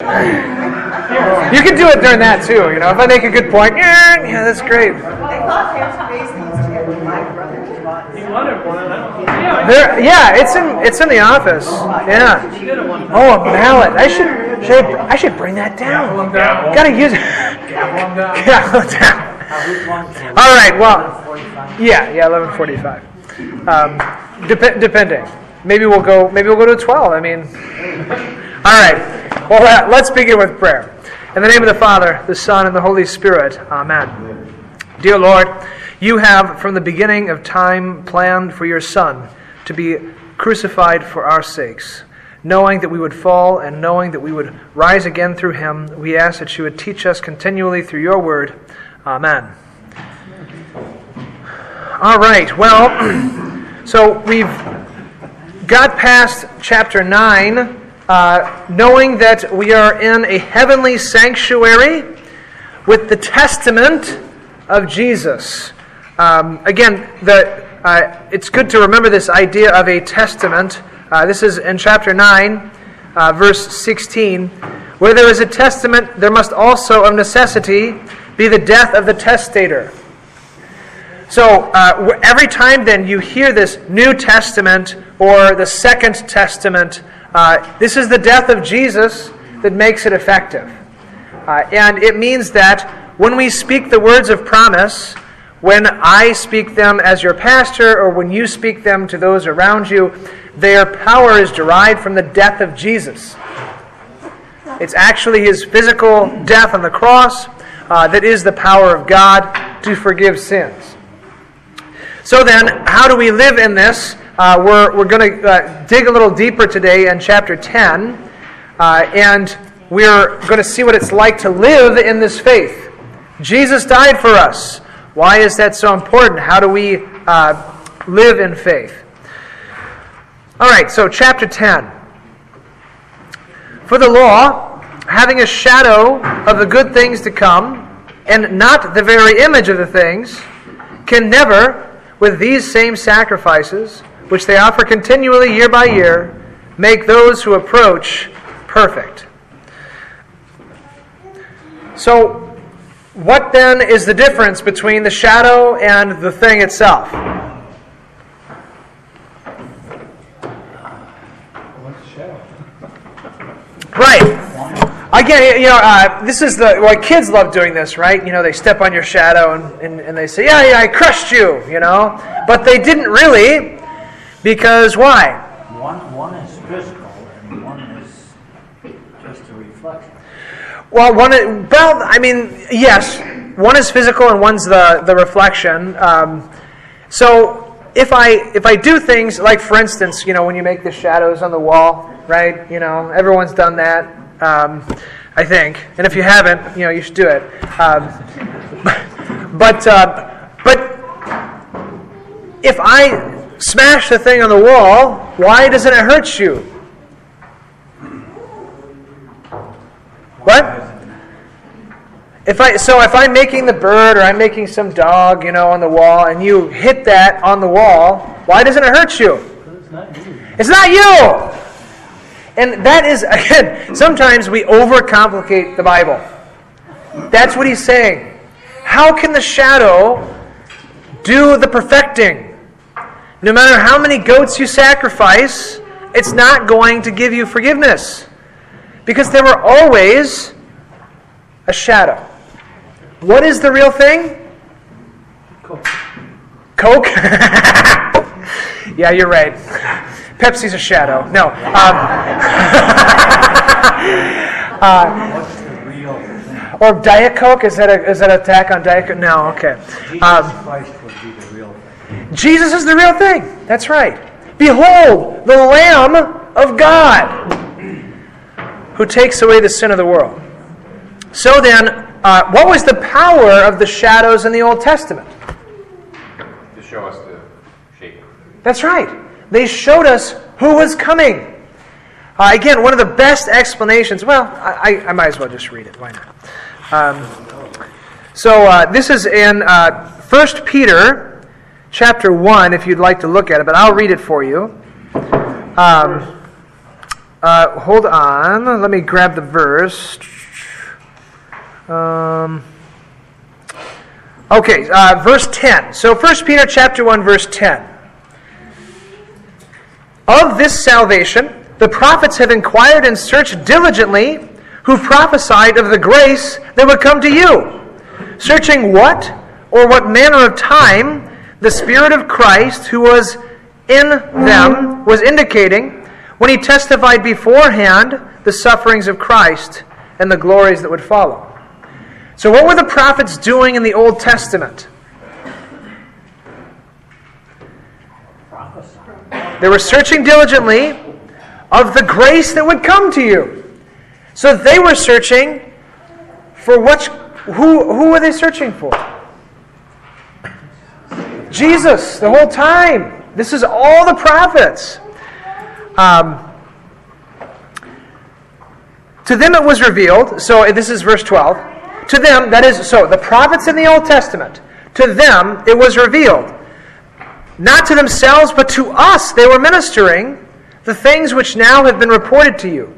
You can do it during that too. You know, if I make a good point, yeah, that's great. Thought used to my brother. Yeah, it's in it's in the office. Yeah. Oh, a mallet. I should should I, I should bring that down. Gotta use it. All right. Well, yeah, yeah, eleven forty-five. Um, dep- depending. Maybe we'll go. Maybe we'll go to twelve. I mean. All right. Well, uh, let's begin with prayer. In the name of the Father, the Son, and the Holy Spirit. Amen. Dear Lord, you have from the beginning of time planned for your Son to be crucified for our sakes. Knowing that we would fall and knowing that we would rise again through him, we ask that you would teach us continually through your word. Amen. All right, well, so we've got past chapter 9, uh, knowing that we are in a heavenly sanctuary with the testament of Jesus. Um, again, the, uh, it's good to remember this idea of a testament. Uh, this is in chapter 9, uh, verse 16. Where there is a testament, there must also, of necessity, be the death of the testator. So uh, every time then you hear this New Testament or the Second Testament, uh, this is the death of Jesus that makes it effective. Uh, and it means that when we speak the words of promise, when I speak them as your pastor or when you speak them to those around you, their power is derived from the death of Jesus. It's actually his physical death on the cross uh, that is the power of God to forgive sins. So then, how do we live in this? Uh, we're we're going to uh, dig a little deeper today in chapter 10, uh, and we're going to see what it's like to live in this faith. Jesus died for us. Why is that so important? How do we uh, live in faith? All right, so chapter 10. For the law, having a shadow of the good things to come, and not the very image of the things, can never, with these same sacrifices, which they offer continually year by year, make those who approach perfect. So, what then is the difference between the shadow and the thing itself? Right. Again, you know, uh, this is the well, kids love doing this, right? You know, they step on your shadow and, and, and they say, "Yeah, yeah, I crushed you," you know, but they didn't really, because why? One, one is physical and one is just a reflection. Well, one, well, I mean, yes, one is physical and one's the the reflection. Um, so if I if I do things like, for instance, you know, when you make the shadows on the wall, right? You know, everyone's done that. Um, I think, and if you haven't, you know, you should do it. Um, but uh, but if I smash the thing on the wall, why doesn't it hurt you? What? If I so if I'm making the bird or I'm making some dog, you know, on the wall, and you hit that on the wall, why doesn't it hurt you? It's not you. It's not you. And that is again, sometimes we overcomplicate the Bible. That's what he's saying. How can the shadow do the perfecting? No matter how many goats you sacrifice, it's not going to give you forgiveness. Because there were always a shadow. What is the real thing? Coke. Coke? yeah, you're right. Pepsi's a shadow. No. Um, uh, What's the real thing? or Diet Coke? Is that, a, is that an attack on Diet Coke? No, okay. Jesus Um, Christ would be the real thing. Jesus is the real thing. That's right. Behold, the Lamb of God who takes away the sin of the world. So then, uh, what was the power of the shadows in the Old Testament? to show us the shape. That's right. They showed us who was coming. Uh, again, one of the best explanations. Well, I, I, might as well just read it. Why not? Um, so uh, this is in uh, 1 Peter chapter 1, if you'd like to look at it, but I'll read it for you. Um, Uh, hold on. Let me grab the verse. Um, okay, uh, verse 10. So 1 Peter chapter 1, verse 10. Of this salvation, the prophets have inquired and searched diligently, who prophesied of the grace that would come to you, searching what or what manner of time the Spirit of Christ, who was in them, was indicating when he testified beforehand the sufferings of Christ and the glories that would follow. So, what were the prophets doing in the Old Testament? They were searching diligently of the grace that would come to you. So they were searching for what who who were they searching for? Jesus the whole time. This is all the prophets. Um, to them it was revealed, so this is verse 12. To them, that is, so the prophets in the Old Testament, to them it was revealed. Not to themselves, but to us they were ministering the things which now have been reported to you.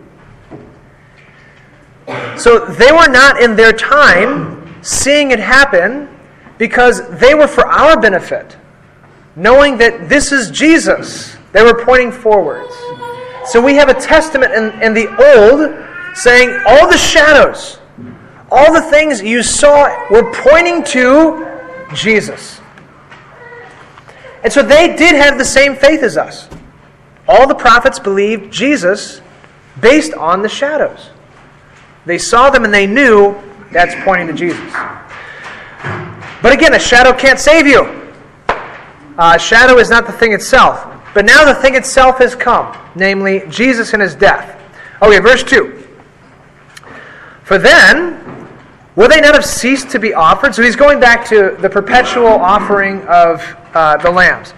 So they were not in their time seeing it happen because they were for our benefit, knowing that this is Jesus. They were pointing forwards. So we have a testament in, in the Old saying all the shadows, all the things you saw were pointing to Jesus. And so they did have the same faith as us. All the prophets believed Jesus based on the shadows. They saw them and they knew that's pointing to Jesus. But again, a shadow can't save you. Uh, shadow is not the thing itself. But now the thing itself has come, namely Jesus and his death. Okay, verse 2. For then, will they not have ceased to be offered? So he's going back to the perpetual offering of uh, the lambs.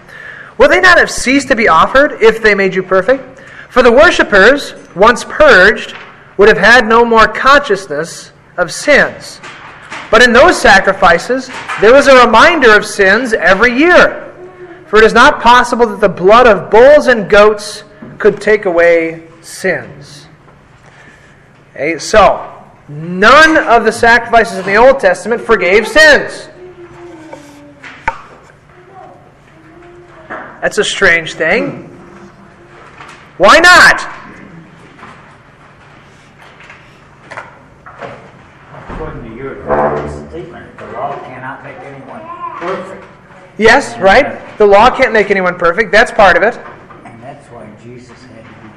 Will they not have ceased to be offered if they made you perfect? For the worshippers, once purged, would have had no more consciousness of sins. But in those sacrifices, there was a reminder of sins every year. For it is not possible that the blood of bulls and goats could take away sins. Okay, so, none of the sacrifices in the Old Testament forgave sins. That's a strange thing. Why not? According to your statement, the law cannot make anyone perfect. Yes, right? The law can't make anyone perfect. That's part of it. And that's why Jesus had to be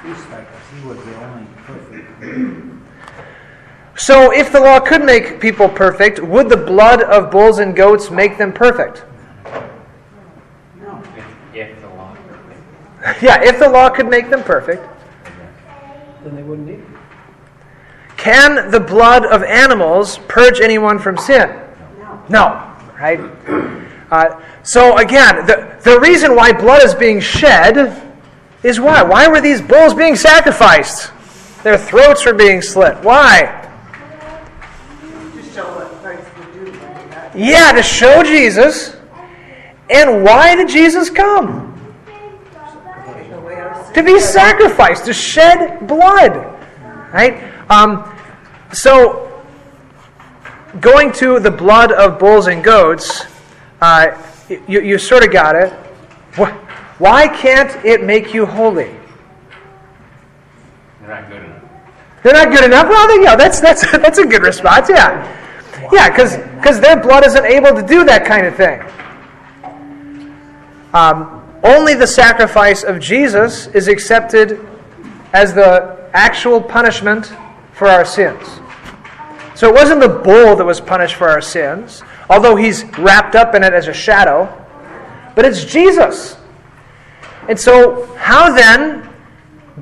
crucified, because he was the only perfect. So, if the law could make people perfect, would the blood of bulls and goats make them perfect? If, if the law. yeah, if the law could make them perfect. Then they wouldn't need. Can the blood of animals purge anyone from sin? No. No. Right? Uh, so, again, the, the reason why blood is being shed is why? Why were these bulls being sacrificed? Their throats were being slit. Why? To show what Christ would do when he got Yeah, to show Jesus. And why did Jesus come? take away our sins. To be sacrificed, to shed blood. Right? Um, so, going to the blood of bulls and goats, uh, you, you sort of got it. Why can't it make you holy? They're not good enough. They're not good enough. Well, go. That's that's that's a good response. Yeah, yeah, because because their blood isn't able to do that kind of thing. Um, only the sacrifice of Jesus is accepted as the actual punishment for our sins. So it wasn't the bull that was punished for our sins, although he's wrapped up in it as a shadow, but it's Jesus. And so, how then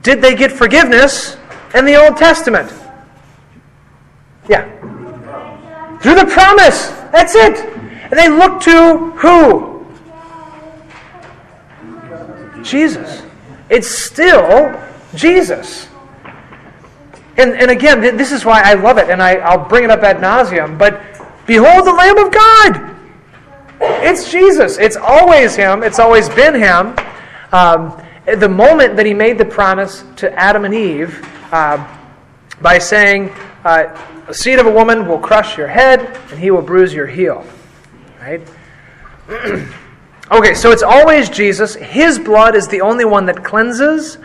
did they get forgiveness in the Old Testament? Yeah. Through the promise. That's it. And they look to who? Jesus. It's still Jesus. And, and again, this is why I love it, and I, I'll bring it up ad nauseum. But behold the Lamb of God! It's Jesus. It's always Him. It's always been Him. Um, the moment that he made the promise to Adam and Eve uh, by saying, uh, "A seed of a woman will crush your head, and he will bruise your heel." Right? okay, so it's always Jesus. His blood is the only one that cleanses.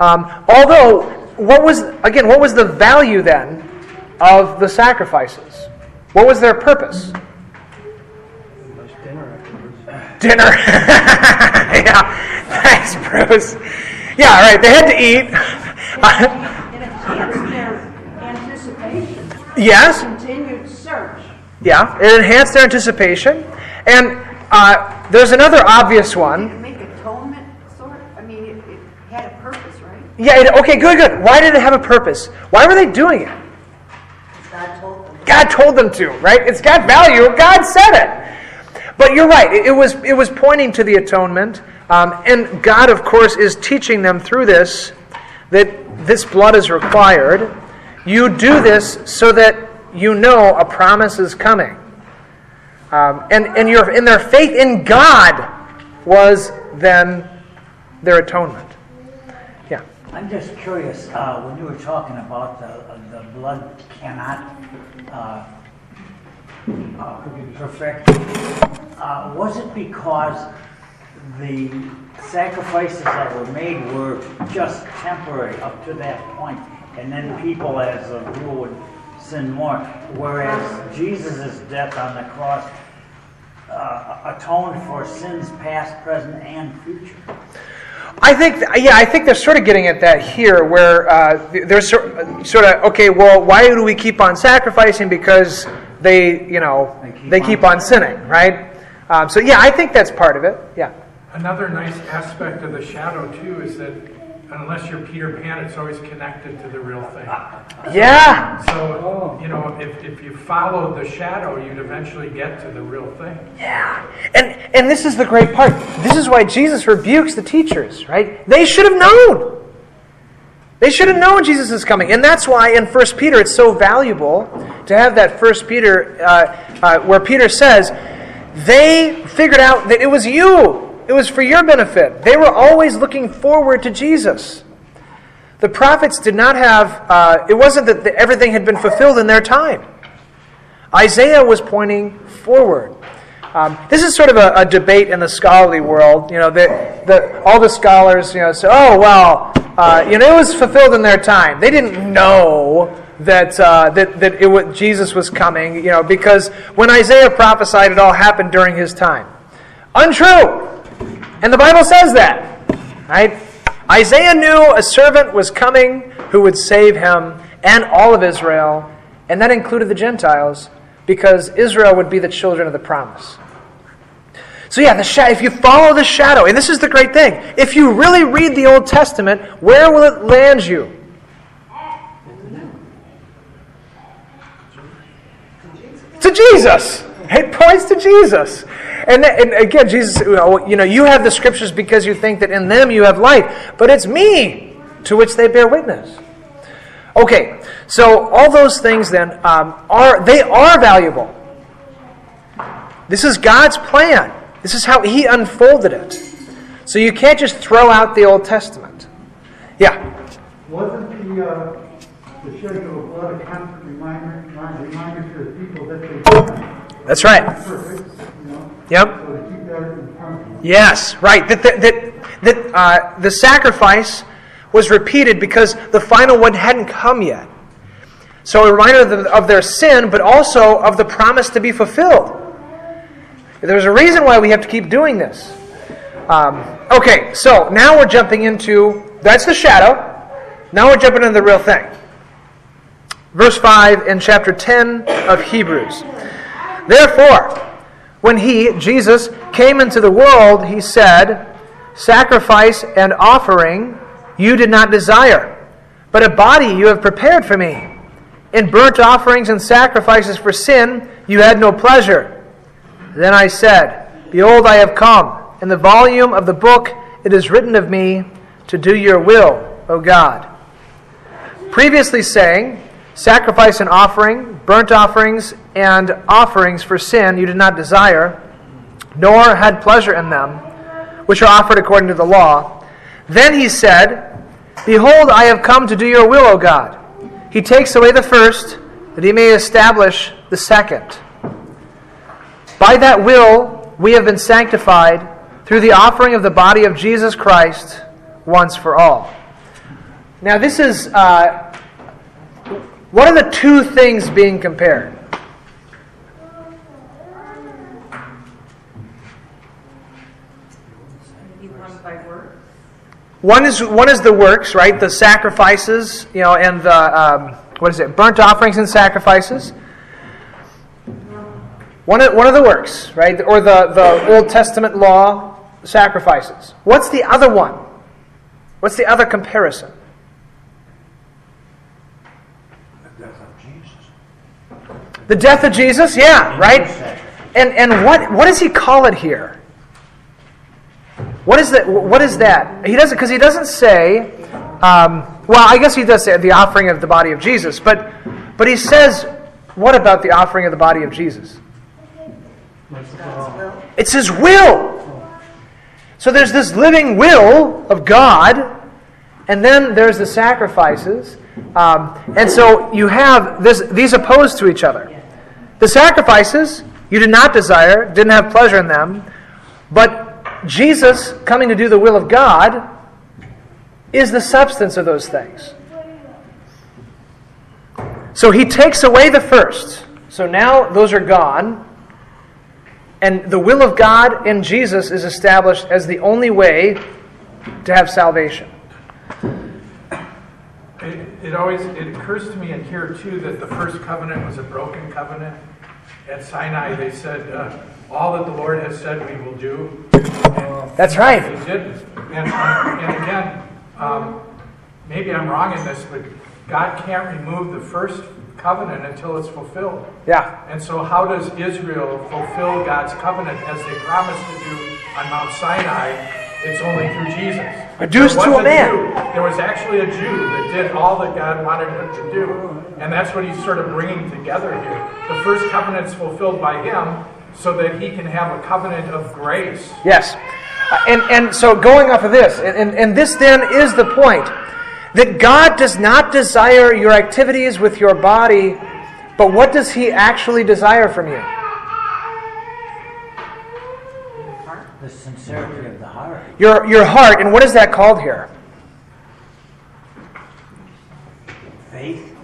Um, although, what was again? What was the value then of the sacrifices? What was their purpose? Dinner afterwards. dinner. yeah, thanks, Bruce. Yeah, right. They had to eat. It enhanced their anticipation, yes. continued search. Yeah, it enhanced their anticipation. And uh, there's another obvious one. make atonement, sort? I mean, it, it had a purpose, right? Yeah. It, okay. Good. Good. Why did it have a purpose? Why were they doing it? God told them. To. Right. It's got value. God said it. But you're right. It, it was it was pointing to the atonement. Um, and God, of course, is teaching them through this that this blood is required. You do this so that you know a promise is coming. Um, and, and, your, and their faith in God was then their atonement. I'm just curious, uh, when you were talking about the, the blood cannot, uh, uh, perfect, uh, was it because the sacrifices that were made were just temporary up to that point, and then people as a rule would sin more, whereas Jesus' death on the cross uh, atoned for sins past, present, and future? I think, yeah, I think they're sort of getting at that here, where uh, there's sort sort of, okay, well, why do we keep on sacrificing? Because they, you know, They keep they keep on on sinning, right? Um, so, yeah, I think that's part of it. Yeah. Another nice aspect of the shadow too is that unless you're Peter Pan, it's always connected to the real thing. Yeah. So, you know, if, if you follow the shadow, you'd eventually get to the real thing. Yeah. And, and this is the great part. This is why Jesus rebukes the teachers, right? They should have known. They should have known Jesus is coming. And that's why in 1 Peter it's so valuable to have that 1 Peter uh, uh, where Peter says, they figured out that it was you. It was for your benefit. They were always looking forward to Jesus. The prophets did not have, uh, it wasn't that the, everything had been fulfilled in their time. Isaiah was pointing forward. Um, this is sort of a, a, debate in the scholarly world. You know, the, the, all the scholars, you know, say, "Oh well, uh, you know, it was fulfilled in their time. They didn't know that uh, that that it was, Jesus was coming. You know, because when Isaiah prophesied, it all happened during his time. Untrue, and the Bible says that, right? Isaiah knew a servant was coming who would save him and all of Israel, and that included the Gentiles, because Israel would be the children of the promise. So yeah, the sh- if you follow the shadow, and this is the great thing, if you really read the Old Testament, where will it land you? To Jesus. It points to Jesus. And, and again, Jesus, you know, you know, you have the scriptures because you think that in them you have light, but it's me to which they bear witness. Okay, so all those things then um, are they are valuable. This is God's plan. This is how He unfolded it. So you can't just throw out the Old Testament. Yeah. Wasn't the, uh, the shedding of blood a constant reminder, reminder to the people that they That's right. Perfect, you know? Yep. So to keep that in front of them. Yes, right. That, that, that, that uh, the sacrifice was repeated because the final one hadn't come yet. So a reminder of, the, of their sin, but also of the promise to be fulfilled. There's a reason why we have to keep doing this. Um, okay, so now we're jumping into that's the shadow. Now we're jumping into the real thing. Verse 5 in chapter 10 of Hebrews. Therefore, when he, Jesus, came into the world, he said, Sacrifice and offering you did not desire, but a body you have prepared for me. In burnt offerings and sacrifices for sin you had no pleasure. Then I said, Behold, I have come. In the volume of the book it is written of me to do your will, O God. Previously saying, Sacrifice and offering, burnt offerings, and offerings for sin you did not desire, nor had pleasure in them, which are offered according to the law. Then he said, Behold, I have come to do your will, O God. He takes away the first, that he may establish the second. By that will, we have been sanctified through the offering of the body of Jesus Christ once for all. Now, this is uh, what are the two things being compared? Maybe one by word. One is one is the works, right? The sacrifices, you know, and the um, what is it? Burnt offerings and sacrifices. One of, one of the works, right? Or the, the Old Testament law sacrifices. What's the other one? What's the other comparison? The death of Jesus, The death of Jesus, yeah, right? And and what what does he call it here? What is that? What is that? He doesn't because he doesn't say. Um, well, I guess he does say the offering of the body of Jesus, but but he says, what about the offering of the body of Jesus? It's his will. So there's this living will of God, and then there's the sacrifices. Um, and so you have this, these opposed to each other. The sacrifices you did not desire, didn't have pleasure in them, but Jesus coming to do the will of God is the substance of those things. So he takes away the first. So now those are gone. And the will of God in Jesus is established as the only way to have salvation. It, it always, it occurs to me in here too that the first covenant was a broken covenant. At Sinai, they said, uh, all that the Lord has said we will do. That's right. They didn't. And, and again, um, maybe I'm wrong in this, but God can't remove the first covenant until it's fulfilled. Yeah. And so, how does Israel fulfill God's covenant as they promised to do on Mount Sinai? It's only through Jesus. Reduced to a man. Jew- there was actually a Jew that did all that God wanted him to do. And that's what he's sort of bringing together here. The first covenant's fulfilled by him so that he can have a covenant of grace. Yes. And, and so going off of this, and, and, and this then is the point that God does not desire your activities with your body, but what does He actually desire from you? The sincerity of the heart. Your, your heart. And what is that called here? Faith.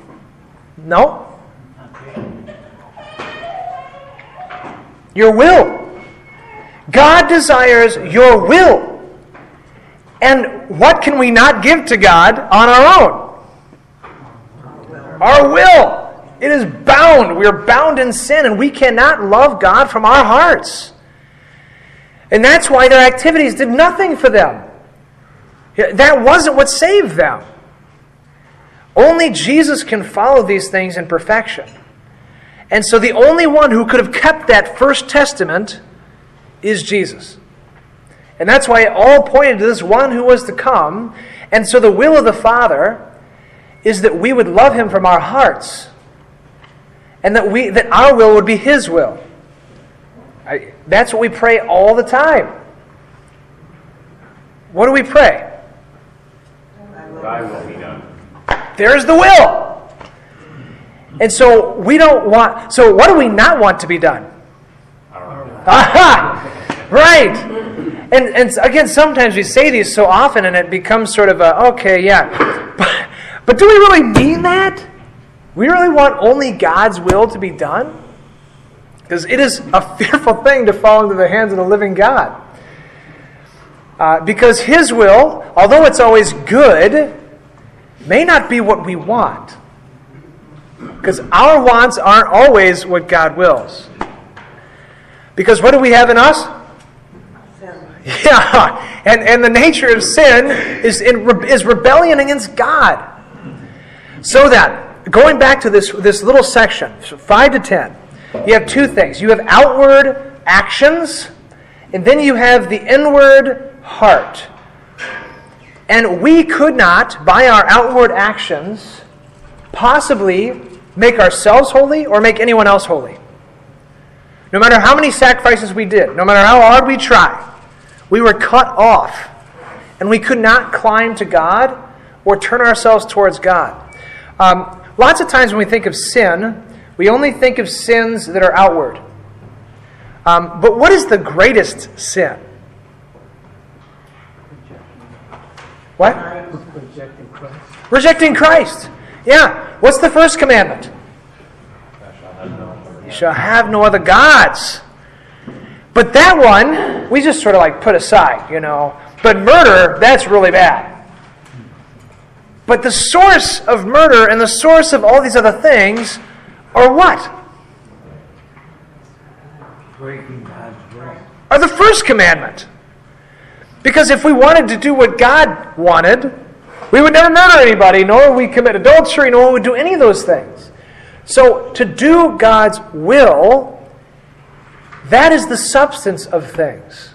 No? Okay. Your will. God desires your will. And what can we not give to God on our own? Our will. It is bound. We are bound in sin, and we cannot love God from our hearts. And that's why their activities did nothing for them. That wasn't what saved them. Only Jesus can follow these things in perfection. And so the only one who could have kept that first testament is Jesus. And that's why it all pointed to this one who was to come. And so the will of the Father is that we would love him from our hearts. And that we that our will would be his will. I, that's what we pray all the time. What do we pray? Thy will be done. There's the will. And so we don't want, so what do we not want to be done? I don't know. Aha! Right. And, and again, sometimes we say these so often and it becomes sort of a, okay, yeah. But, but do we really mean that? We really want only God's will to be done? Because it is a fearful thing to fall into the hands of the living God. Uh, because His will, although it's always good, may not be what we want. Because our wants aren't always what God wills. Because what do we have in us? Yeah, and, and the nature of sin is, in, is rebellion against God. So that, going back to this, this little section, 5 to 10, you have two things. You have outward actions, and then you have the inward heart. And we could not, by our outward actions, possibly make ourselves holy or make anyone else holy. No matter how many sacrifices we did, no matter how hard we tried, we were cut off. and we could not climb to God or turn ourselves towards God. Um, lots of times when we think of sin, we only think of sins that are outward. Um, but what is the greatest sin? What? Rejecting Christ. Rejecting Christ. Yeah. What's the first commandment? You shall have no other gods. But that one, we just sort of like put aside, you know. But murder, that's really bad. But the source of murder and the source of all these other things are what? Breaking God's will. Are the first commandment. Because if we wanted to do what God wanted, we would never murder anybody, nor would we commit adultery, nor would we do any of those things. So, to do God's will, that is the substance of things.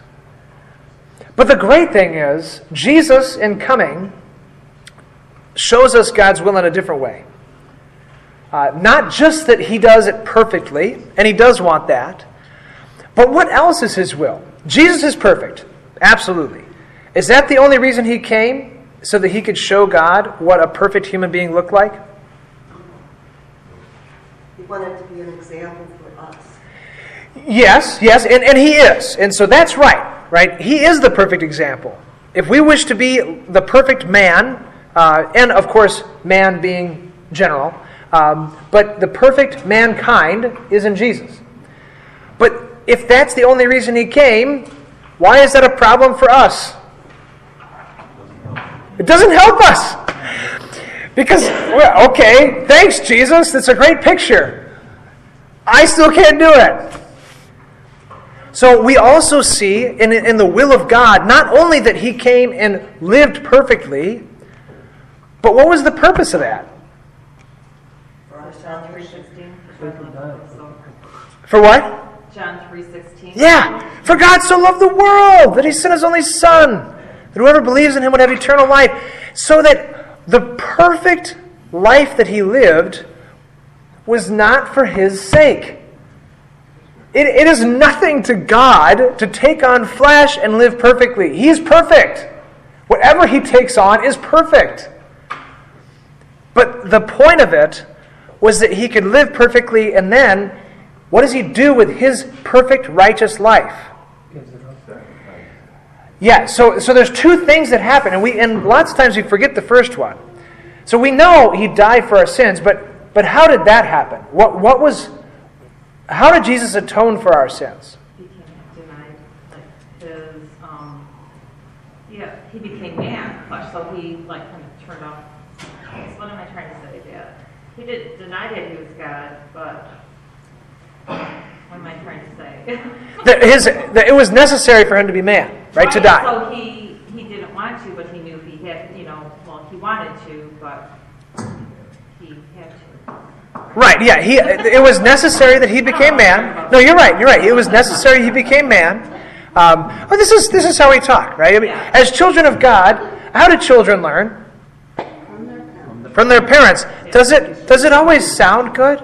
But the great thing is, Jesus, in coming, shows us God's will in a different way. Uh, not just that he does it perfectly, and he does want that, but what else is his will? Jesus is perfect. Absolutely. Is that the only reason he came? So that he could show God what a perfect human being looked like? He wanted to be an example. Yes, yes, and, and he is. And so that's right, right? He is the perfect example. If we wish to be the perfect man, uh, and of course, man being general, um, but the perfect mankind is in Jesus. But if that's the only reason he came, why is that a problem for us? It doesn't help us. Because, okay, thanks, Jesus. That's a great picture. I still can't do it. So we also see in, in the will of God not only that he came and lived perfectly, but what was the purpose of that? For what? John 3.16. Yeah. For God so loved the world that he sent his only Son, that whoever believes in him would have eternal life. So that the perfect life that he lived was not for his sake. It, it is nothing to God to take on flesh and live perfectly. He is perfect. Whatever he takes on is perfect. But the point of it was that he could live perfectly, and then what does he do with his perfect righteous life? Yeah, so, so there's two things that happen, and we and lots of times we forget the first one. So we know he died for our sins, but but how did that happen? What what was how did Jesus atone for our sins? became denied like his um yeah he became man flesh so he like kind of turned off what am i trying to say dad he did deny that he was god but what am i trying to say That his that it was necessary for him to be man, right, to die. so he he didn't want to but he knew he had you know well he wanted to but he had to Right, yeah, he it was necessary that he became man. No, you're right, you're right. It was necessary he became man. Um, this is this is how we talk, right? I mean, as children of God, how do children learn? From their parents. Does it does it always sound good?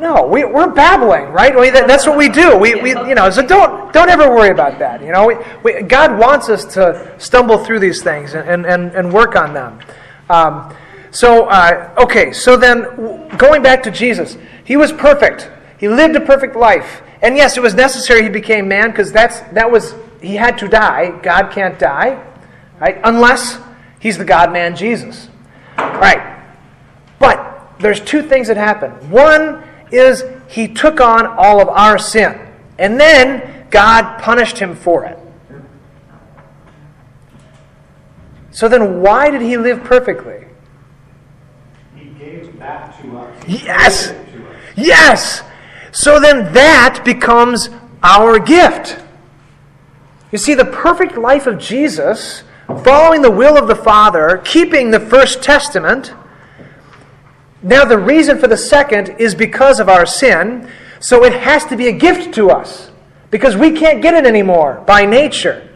No, we, we're babbling, right? We, that, that's what we do. We, we, you know, so don't don't ever worry about that. You know, we, we, God wants us to stumble through these things and, and, and work on them. Um, so, uh, okay, so then going back to Jesus, he was perfect. He lived a perfect life, and yes, it was necessary he became man because that's that was he had to die. God can't die, right? Unless he's the God Man Jesus, right? But there's two things that happen. One is he took on all of our sin, and then God punished him for it. So then, why did he live perfectly? To us. Yes! Yes! So then that becomes our gift. You see, the perfect life of Jesus, following the will of the Father, keeping the first testament, now the reason for the second is because of our sin, so it has to be a gift to us. Because we can't get it anymore by nature.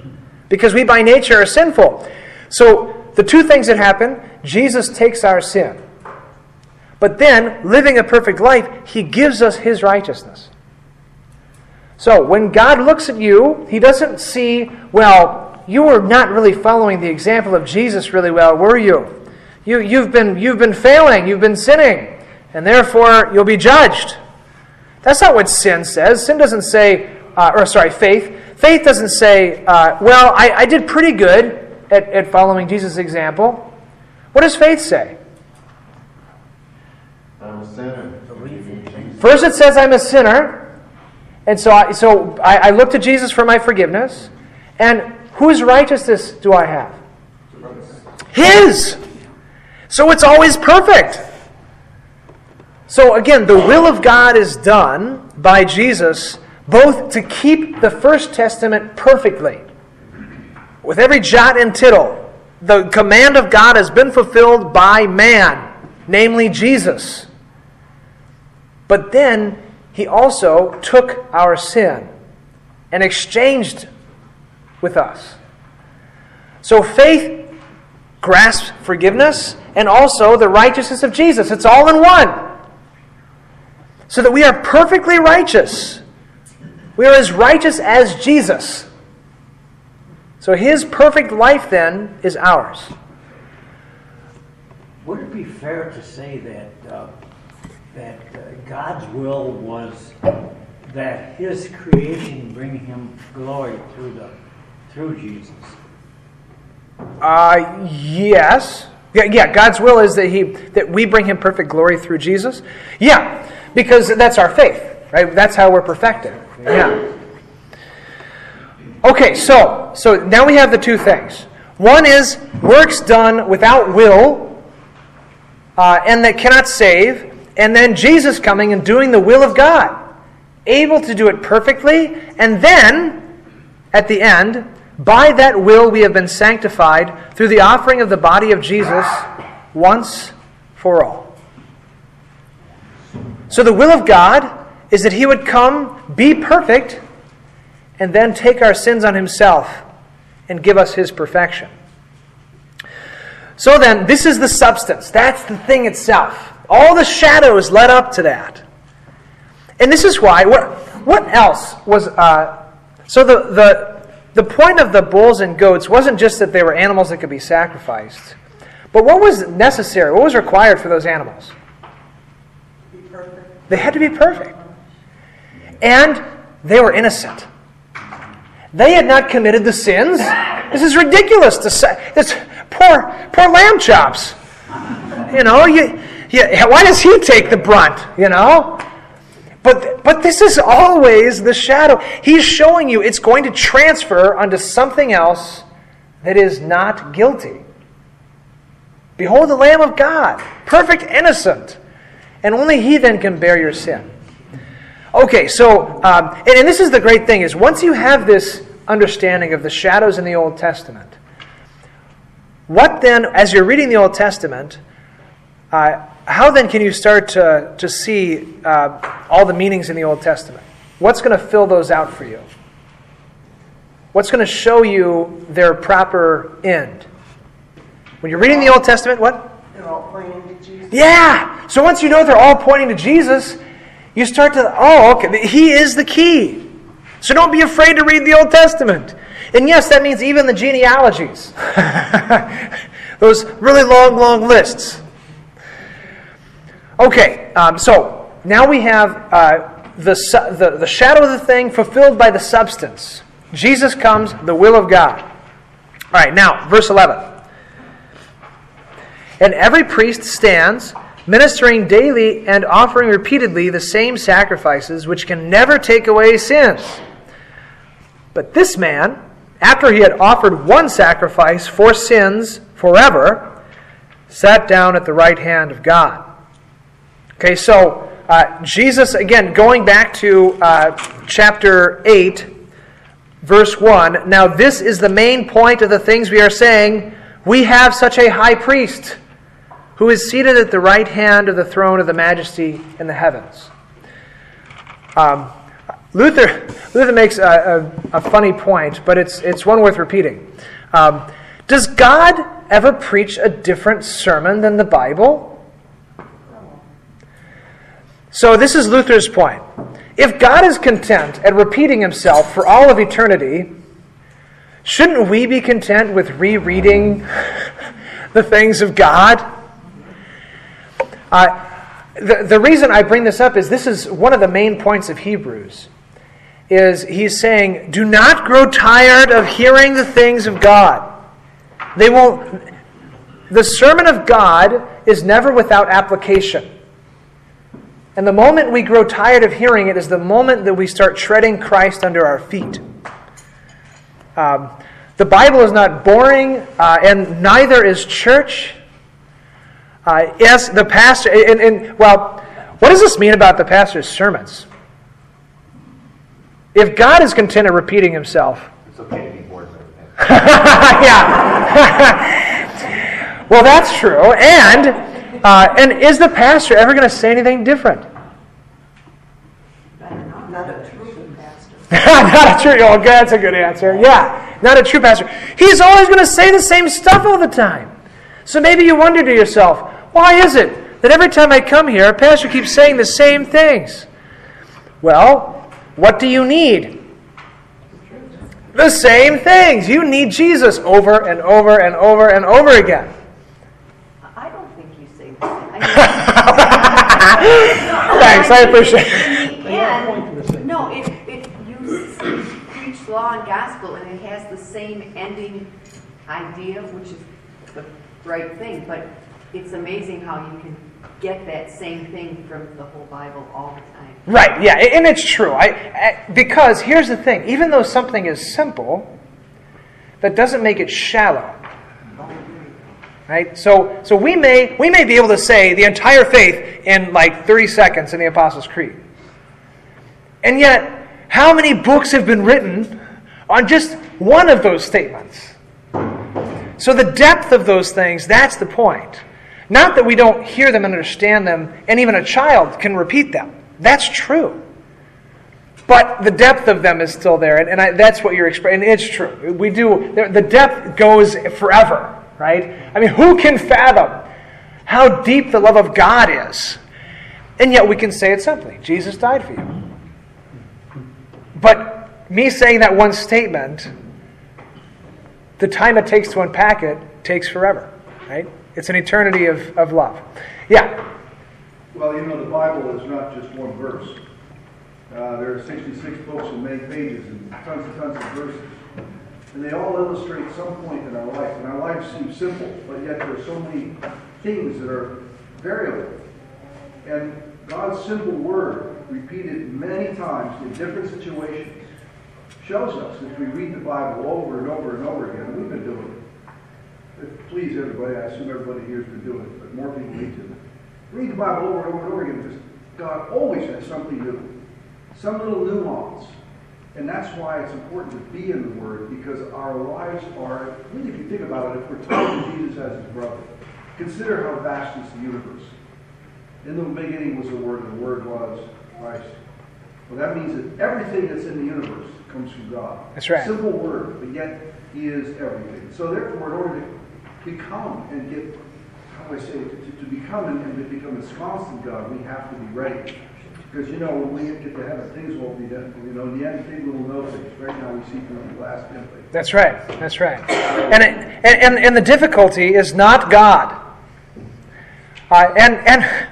Because we by nature are sinful. So the two things that happen Jesus takes our sin. But then, living a perfect life, He gives us His righteousness. So, when God looks at you, He doesn't see, well, you were not really following the example of Jesus really well, were you? you you've, been, you've been failing, you've been sinning, and therefore you'll be judged. That's not what sin says. Sin doesn't say, uh, or sorry, faith. Faith doesn't say, uh, well, I, I did pretty good at, at following Jesus' example. What does faith say? First, it says I'm a sinner, and so I, so I, I look to Jesus for my forgiveness. And whose righteousness do I have? His. So it's always perfect. So again, the will of God is done by Jesus both to keep the First Testament perfectly, with every jot and tittle. The command of God has been fulfilled by man, namely Jesus. But then he also took our sin and exchanged with us. So faith grasps forgiveness and also the righteousness of Jesus. It's all in one. So that we are perfectly righteous. We are as righteous as Jesus. So his perfect life then is ours. Would it be fair to say that, uh, that uh, God's will was that his creation bring him glory through, the, through Jesus? Uh, yes. Yeah, yeah, God's will is that he that we bring him perfect glory through Jesus. Yeah, because that's our faith, right? That's how we're perfected. Yeah. Okay, so so now we have the two things. One is works done without will, uh, and that cannot save, and then Jesus coming and doing the will of God, able to do it perfectly, and then at the end, by that will we have been sanctified through the offering of the body of Jesus once for all. So the will of God is that He would come, be perfect, and then take our sins on Himself and give us His perfection. So then, this is the substance. That's the thing itself. All the shadows led up to that. And this is why, what, what else was. Uh, so the, the, the point of the bulls and goats wasn't just that they were animals that could be sacrificed, but what was necessary? What was required for those animals? They had to be perfect. And they were innocent. They had not committed the sins. This is ridiculous to say. This poor, poor lamb chops. You know, you, you, why does he take the brunt? You know, but but this is always the shadow. He's showing you it's going to transfer onto something else that is not guilty. Behold the Lamb of God, perfect, innocent, and only He then can bear your sin. Okay, so, um, and, and this is the great thing is once you have this understanding of the shadows in the Old Testament, what then, as you're reading the Old Testament, uh, how then can you start to, to see uh, all the meanings in the Old Testament? What's going to fill those out for you? What's going to show you their proper end? When you're reading the Old Testament, what? They're all pointing to Jesus. Yeah! So once you know they're all pointing to Jesus, you start to, oh, okay, He is the key. So don't be afraid to read the Old Testament. And yes, that means even the genealogies. Those really long, long lists. Okay, um, so now we have uh, the, su- the, the shadow of the thing fulfilled by the substance. Jesus comes, the will of God. All right, now, verse 11. And every priest stands, ministering daily and offering repeatedly the same sacrifices, which can never take away sins. But this man, after he had offered one sacrifice for sins forever, sat down at the right hand of God. Okay, so uh, Jesus, again, going back to uh, chapter 8, verse 1. Now, this is the main point of the things we are saying. We have such a high priest who is seated at the right hand of the throne of the majesty in the heavens. Um, Luther, Luther makes a, a, a, funny point, but it's, it's one worth repeating. Um, does God ever preach a different sermon than the Bible? So, this is Luther's point. If God is content at repeating himself for all of eternity, Shouldn't we be content with rereading the things of God? Uh, the, the reason I bring this up is this is one of the main points of Hebrews. Is he's saying, do not grow tired of hearing the things of God. They won't. The sermon of God is never without application. And the moment we grow tired of hearing it is the moment that we start treading Christ under our feet. Um, the Bible is not boring, uh, and neither is church. Uh, yes, the pastor, and, and, well, what does this mean about the pastor's sermons? If God is content in repeating himself, It's okay to be bored with yeah. well, that's true. And uh, and is the pastor ever going to say anything different? Not a true pastor. not a true. Oh, good, that's a good answer. Yeah, not a true pastor. He's always going to say the same stuff all the time. So maybe you wonder to yourself, why is it that every time I come here, a pastor keeps saying the same things? Well, what do you need? The same things. You need Jesus over and over and over and over again. I don't think you say that. Thanks, I appreciate it. And, no, it, it, you preach law and gospel and it has the same ending idea, which is the right thing, but it's amazing how you can get that same thing from the whole Bible all the time. Right, yeah, and it's true. I, I, because here's the thing even though something is simple, that doesn't make it shallow. Right? So, so we, may, we may be able to say the entire faith in like 30 seconds in the Apostles' Creed. And yet, how many books have been written on just one of those statements? So, the depth of those things, that's the point. Not that we don't hear them and understand them, and even a child can repeat them. That's true. But the depth of them is still there, and, and I, that's what you're expressing. And it's true. We do, the depth goes forever, right? I mean, who can fathom how deep the love of God is? And yet we can say it simply Jesus died for you. But me saying that one statement, the time it takes to unpack it takes forever, right? It's an eternity of, of love. Yeah. Well, you know, the Bible is not just one verse. Uh, there are 66 books and many pages and tons and tons of verses. And they all illustrate some point in our life. And our lives seem simple, but yet there are so many things that are variable. And God's simple word, repeated many times in different situations, shows us as we read the Bible over and over and over again, we've been doing it. Please, everybody, I assume everybody here has been doing it, but more people need to. Read the Bible over and over and over again because God always has something new, some little nuance. And that's why it's important to be in the Word because our lives are, really, if you think about it, if we're talking Jesus as his brother, consider how vast is the universe. In the beginning was the Word, and the Word was Christ. Well, that means that everything that's in the universe comes from God. That's right. Simple word, but yet He is everything. So therefore, in order to become and get, how do I say, to, to become and, and to become ensconced in God, we have to be ready. Because you know, when we get to heaven, things won't be done. You know, in the end, people will know things. Right now, we see through the glass dimly. That's right. That's right. And, it, and, and, and the difficulty is not God. Uh, and, and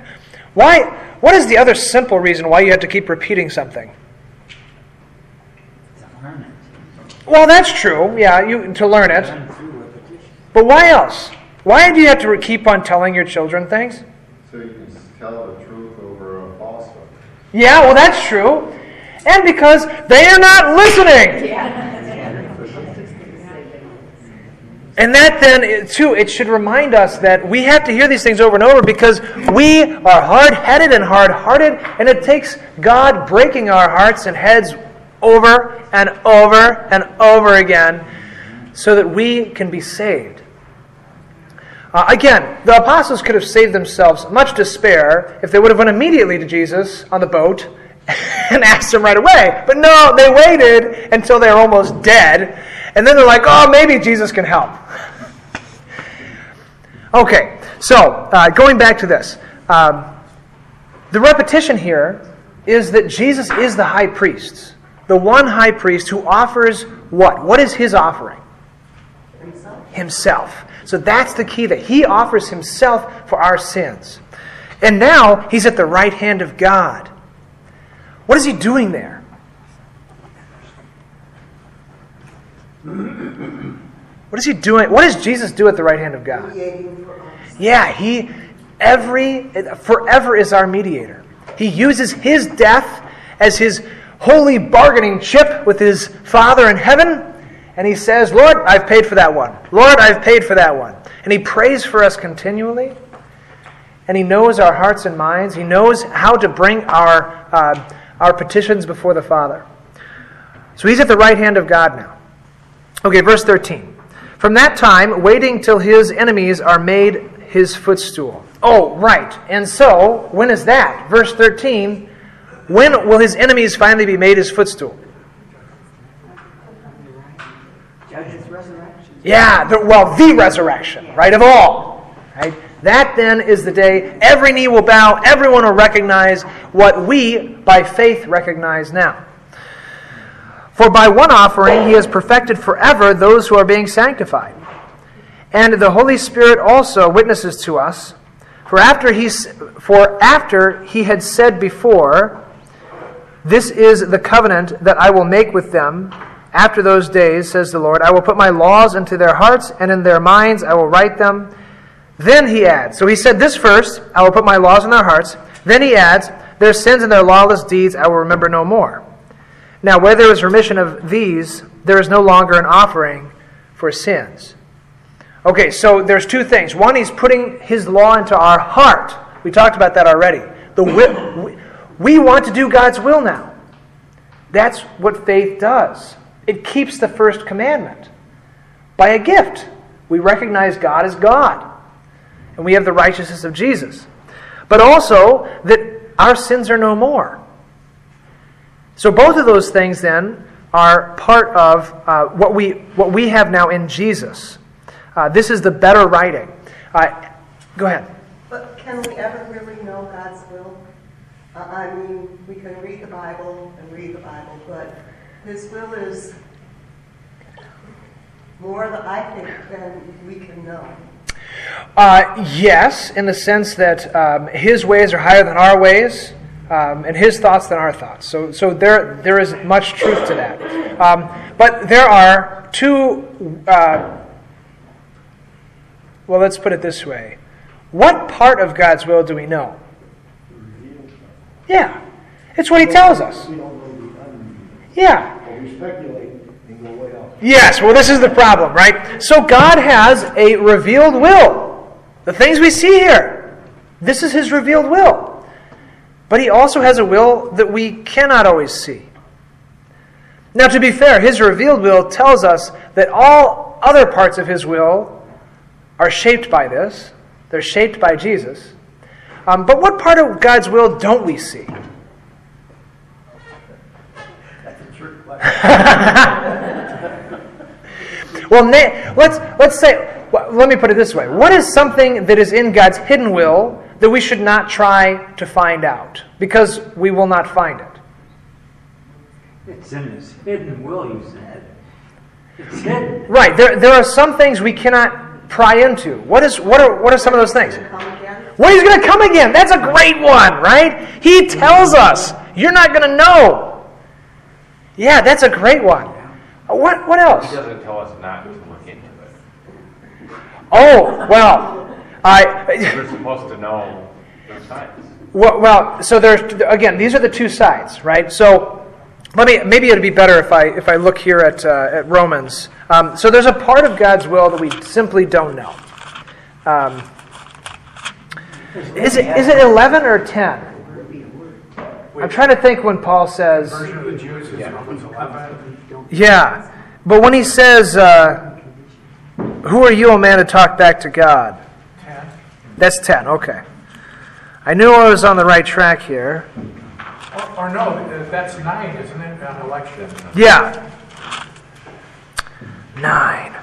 why, what is the other simple reason why you have to keep repeating something? To learn it. Well, that's true. Yeah, you to learn it. Through repetition. But why else? Why do you have to keep on telling your children things? So you can tell the truth over a falsehood. Yeah, well, that's true. And because they are not listening. And that then, too, it should remind us that we have to hear these things over and over because we are hard headed and hard hearted, and it takes God breaking our hearts and heads over and over and over again so that we can be saved. Uh, again, the apostles could have saved themselves much despair if they would have went immediately to Jesus on the boat and asked him right away. But no, they waited until they were almost dead, and then they're like, oh, maybe Jesus can help. Okay, so uh, going back to this. Um, the repetition here is that Jesus is the high priest, the one high priest who offers what? What is his offering? Himself. Himself. So that's the key that he offers himself for our sins. And now he's at the right hand of God. What is he doing there? What is he doing? What does Jesus do at the right hand of God? Yeah, he every forever is our mediator. He uses his death as his holy bargaining chip with his Father in heaven, and he says, "Lord, I've paid for that one. Lord, I've paid for that one." And he prays for us continually, and he knows our hearts and minds. He knows how to bring our uh, our petitions before the Father. So he's at the right hand of God now. Okay, verse thirteen. From that time, waiting till his enemies are made his footstool. Oh, right. And so, when is that? Verse 13. When will his enemies finally be made his footstool? Judge's resurrection. Yeah, the, well, the resurrection, right, of all. Right? That then is the day every knee will bow, everyone will recognize what we, by faith, recognize now. For by one offering he has perfected forever those who are being sanctified. And the Holy Spirit also witnesses to us. For after he, for after he had said before, This is the covenant that I will make with them after those days, says the Lord. I will put my laws into their hearts, and in their minds I will write them. Then he adds, so he said this first, I will put my laws in their hearts. Then he adds, Their sins and their lawless deeds I will remember no more. Now, where there is remission of these, there is no longer an offering for sins. Okay, so there's two things. One, he's putting his law into our heart. We talked about that already. The will, we want to do God's will now. That's what faith does. It keeps the first commandment by a gift. We recognize God as God, and we have the righteousness of Jesus. But also that our sins are no more. So both of those things then are part of uh, what we what we have now in Jesus. Uh, this is the better writing. Uh, go ahead. But can we ever really know God's will? Uh, I mean, we can read the Bible and read the Bible, but His will is more, I think, than we can know. Uh, yes, in the sense that um, His ways are higher than our ways. Um, and his thoughts than our thoughts. So, so there, there is much truth to that. Um, but there are two uh, well, let's put it this way. What part of God's will do we know? Yeah. It's what he tells us. Yeah. Yes, well, this is the problem, right? So God has a revealed will. The things we see here, this is his revealed will. But he also has a will that we cannot always see. Now, to be fair, his revealed will tells us that all other parts of his will are shaped by this. They're shaped by Jesus. Um, but what part of God's will don't we see? well, na- let's let's say. Well, let me put it this way: What is something that is in God's hidden will that we should not try to find out because we will not find it? It's in his hidden will, you said. It's hidden. Right. There, there are some things we cannot pry into. What is what are what are some of those things? Come? When he's going to come again. That's a great one, right? He tells us you're not going to know. Yeah, that's a great one. Uh, What else? He doesn't tell us not to look into it. Oh well, I. We're supposed to know the signs. Well, well, so there's again. These are the two sides, right? So let me. Maybe it'd be better if I if I look here at uh, at Romans. Um, so there's a part of God's will that we simply don't know. Um, is it is it eleven or ten? I'm trying to think when Paul says. Version of the Jews is Romans 11. Yeah, but when he says, uh, "Who are you, a man, to talk back to God?" 10. That's ten. Okay. I knew I was on the right track here. Or, or no, that's 9, isn't it, on election? Yeah. Nine.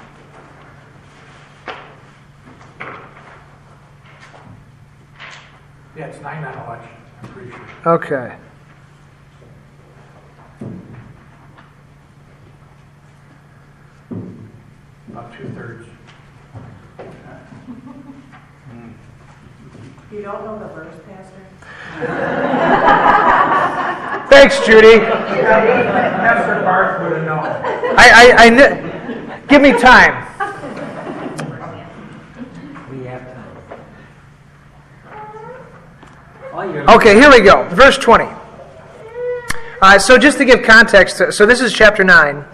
Yeah, it's 9 on election, Okay. About two thirds. You don't know the verse, Pastor? Thanks, Judy. Pastor Barth would have known. I, I, I kn- give me time. Okay, here we go. Verse 20. Uh, so, just to give context, so this is chapter 9.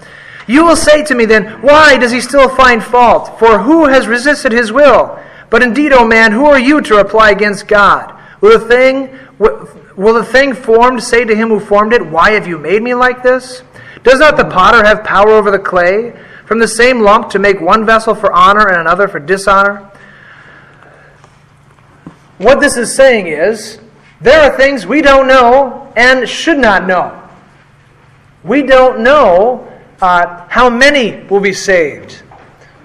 You will say to me then, Why does he still find fault? For who has resisted his will? But indeed, O man, who are you to reply against God? Will the thing, will the thing formed say to him who formed it, Why have you made me like this? Does not the potter have power over the clay, from the same lump to make one vessel for honor and another for dishonor? What this is saying is, there are things we don't know and should not know. We don't know uh, how many will be saved,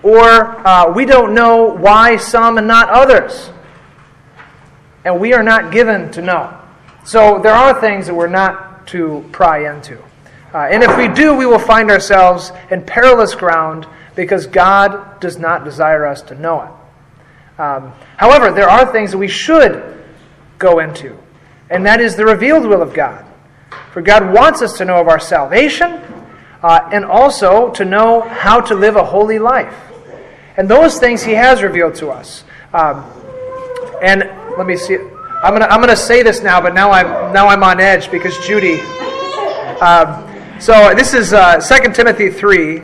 or uh, we don't know why some and not others. And we are not given to know. So there are things that we're not to pry into. Uh, and if we do, we will find ourselves in perilous ground because God does not desire us to know it. Um, however, there are things that we should go into, and that is the revealed will of God. For God wants us to know of our salvation uh, and also to know how to live a holy life. And those things He has revealed to us. Um, and let me see. I'm gonna I'm gonna say this now, but now I'm now I'm on edge because Judy. Um, so this is uh, 2 Timothy three.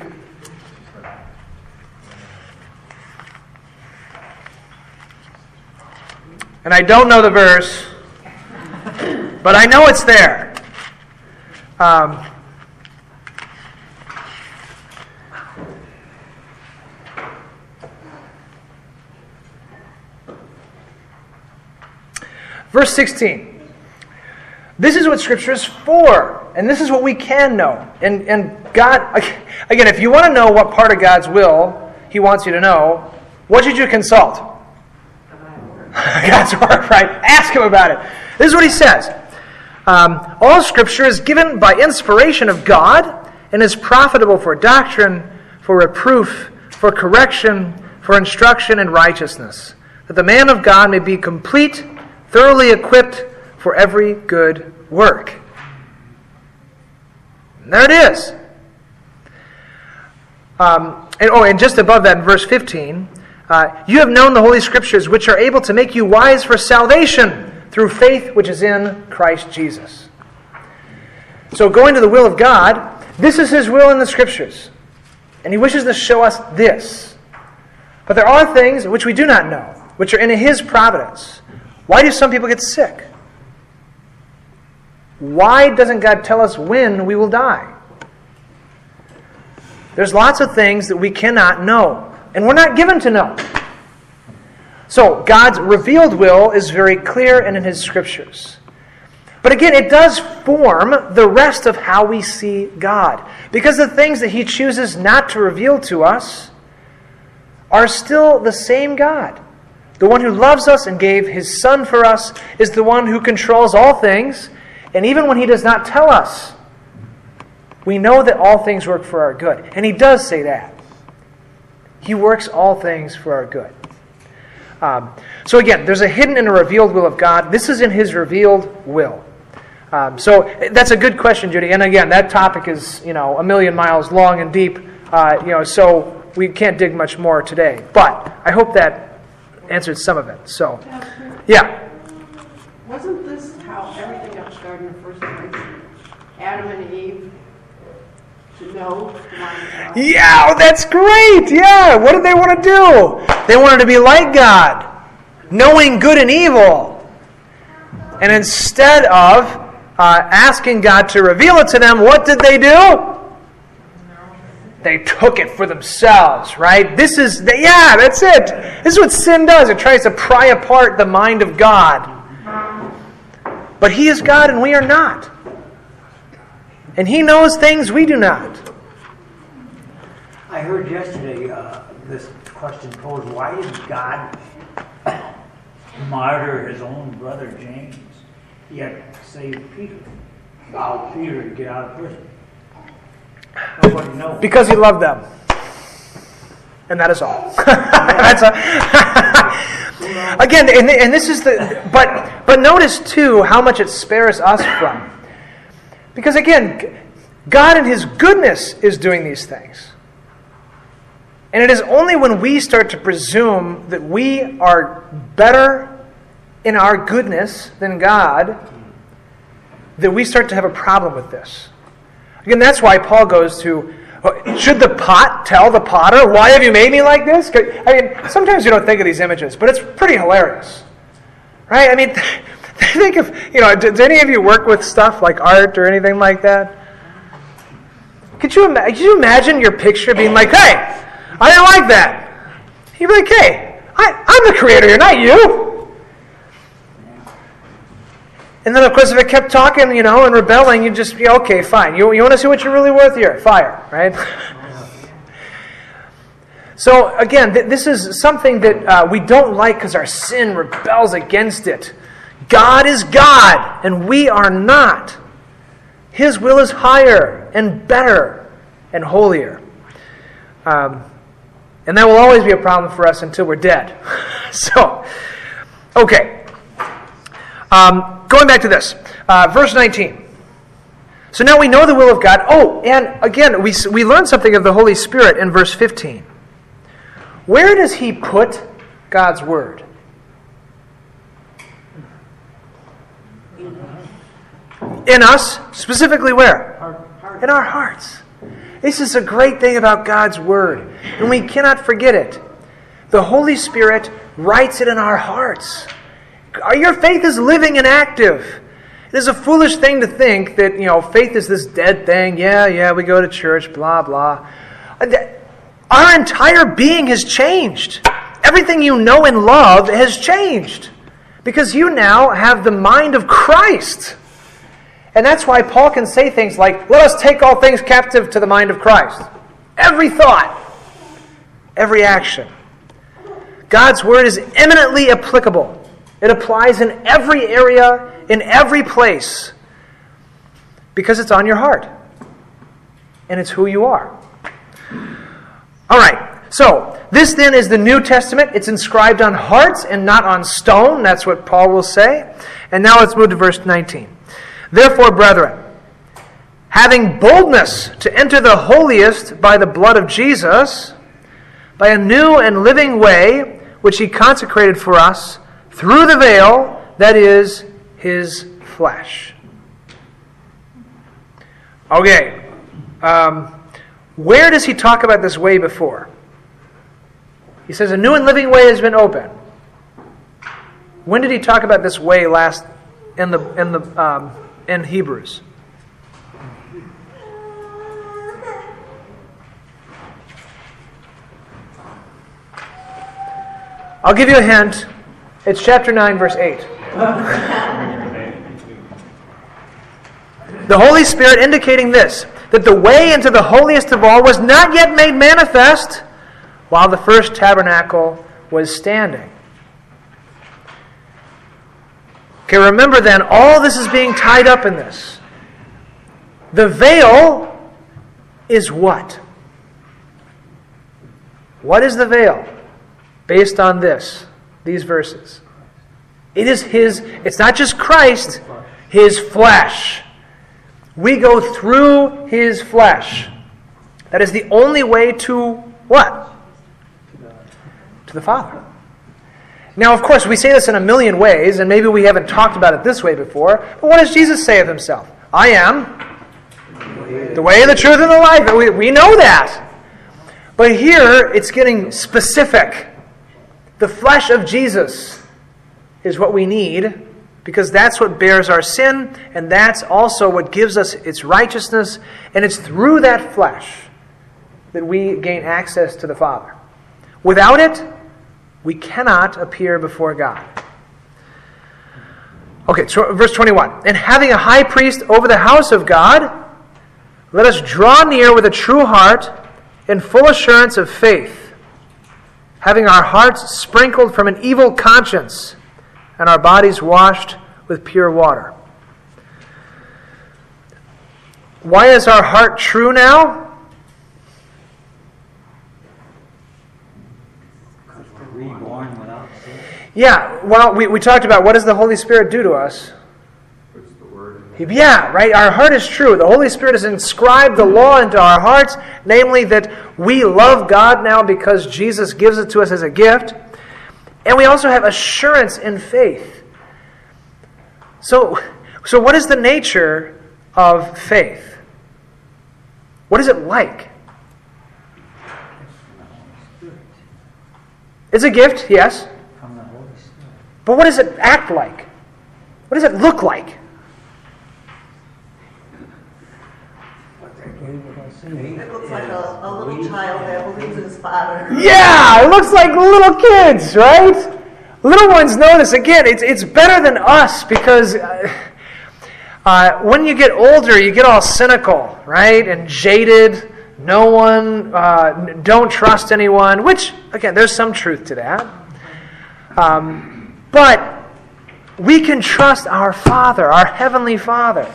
And I don't know the verse, but I know it's there. Um, verse 16. This is what Scripture is for, and this is what we can know. And, and God, again, if you want to know what part of God's will He wants you to know, what should you consult? God's Word, right? Ask Him about it. This is what He says um, All Scripture is given by inspiration of God and is profitable for doctrine, for reproof, for correction, for instruction in righteousness, that the man of God may be complete, thoroughly equipped for every good work. And there it is. Um, and, oh, and just above that, in verse 15, uh, you have known the Holy Scriptures, which are able to make you wise for salvation through faith which is in Christ Jesus. So, going to the will of God, this is His will in the Scriptures. And He wishes to show us this. But there are things which we do not know, which are in His providence. Why do some people get sick? Why doesn't God tell us when we will die? There's lots of things that we cannot know, and we're not given to know. So, God's revealed will is very clear and in His scriptures. But again, it does form the rest of how we see God. Because the things that He chooses not to reveal to us are still the same God. The one who loves us and gave His Son for us is the one who controls all things. And even when He does not tell us, we know that all things work for our good. And He does say that. He works all things for our good. Um, so again, there's a hidden and a revealed will of God. This is in His revealed will. Um, so that's a good question, Judy. And again, that topic is you know a million miles long and deep. Uh, you know, so we can't dig much more today. But I hope that answered some of it. So, yeah. Wasn't this how everything got started in the first place? Adam and Eve to know the mind of God. Yeah, oh, that's great. Yeah. What did they want to do? They wanted to be like God, knowing good and evil. And instead of uh, asking God to reveal it to them, what did they do? They took it for themselves, right? This is, the, yeah, that's it. This is what sin does. It tries to pry apart the mind of God. But He is God and we are not. And He knows things we do not. I heard yesterday uh, this question posed why did God martyr his own brother James, yet save Peter? Allow Peter to get out of prison. Nobody knows. Because He loved them. And that is all. That's Again, and, and this is the, but, but notice too how much it spares us from. Because again, God in His goodness is doing these things. And it is only when we start to presume that we are better in our goodness than God that we start to have a problem with this. Again, that's why Paul goes to oh, should the pot tell the potter, Why have you made me like this? I mean, sometimes you don't think of these images, but it's pretty hilarious. Right? I mean, think of, you know, does any of you work with stuff like art or anything like that? Could you, could you imagine your picture being like, hey, I didn't like that? You'd be like, hey, I, I'm the creator here, not you. And then, of course, if it kept talking, you know, and rebelling, you'd just, be, okay, fine. You, you want to see what you're really worth here? Fire, right? so, again, th- this is something that uh, we don't like because our sin rebels against it. God is God, and we are not. His will is higher and better and holier. Um, and that will always be a problem for us until we're dead. so, okay. Um, going back to this, uh, verse 19. So now we know the will of God. Oh, and again, we, we learn something of the Holy Spirit in verse 15. Where does he put God's word? In us, specifically where? In our hearts. This is a great thing about God's word, and we cannot forget it. The Holy Spirit writes it in our hearts. Your faith is living and active. It is a foolish thing to think that, you know, faith is this dead thing. Yeah, yeah, we go to church, blah, blah. Our entire being has changed. Everything you know and love has changed because you now have the mind of Christ. And that's why Paul can say things like, let us take all things captive to the mind of Christ. Every thought, every action. God's word is eminently applicable. It applies in every area, in every place, because it's on your heart. And it's who you are. All right, so this then is the New Testament. It's inscribed on hearts and not on stone. That's what Paul will say. And now let's move to verse 19. Therefore, brethren, having boldness to enter the holiest by the blood of Jesus, by a new and living way which he consecrated for us through the veil that is his flesh. Okay. Um, where does he talk about this way before? He says, A new and living way has been opened. When did he talk about this way last in the, in the, um, in Hebrews? I'll give you a hint. It's chapter 9, verse 8. the Holy Spirit indicating this that the way into the holiest of all was not yet made manifest while the first tabernacle was standing. Okay, remember then, all this is being tied up in this. The veil is what? What is the veil? Based on this these verses. It is His, it's not just Christ, His flesh. We go through His flesh. That is the only way to what? To the Father. Now, of course, we say this in a million ways, and maybe we haven't talked about it this way before, but what does Jesus say of himself? I am the way, the truth, and the life. We, we know that. But here, it's getting specific. The flesh of Jesus is what we need because that's what bears our sin, and that's also what gives us its righteousness, and it's through that flesh that we gain access to the Father. Without it, we cannot appear before God. Okay, so verse 21. And having a high priest over the house of God, let us draw near with a true heart in full assurance of faith having our hearts sprinkled from an evil conscience and our bodies washed with pure water. Why is our heart true now? Yeah, well, we, we talked about what does the Holy Spirit do to us? Puts the word in. Yeah, right? Our heart is true. The Holy Spirit has inscribed the law into our hearts, namely that we love God now because Jesus gives it to us as a gift. And we also have assurance in faith. So, so what is the nature of faith? What is it like? It's a gift, yes. From the Holy Spirit. But what does it act like? What does it look like? It looks like a, a little child that believes in his father. Yeah, it looks like little kids, right? Little ones know this. Again, it's, it's better than us because uh, uh, when you get older, you get all cynical, right? And jaded. No one, uh, don't trust anyone, which, again, there's some truth to that. Um, but we can trust our Father, our Heavenly Father.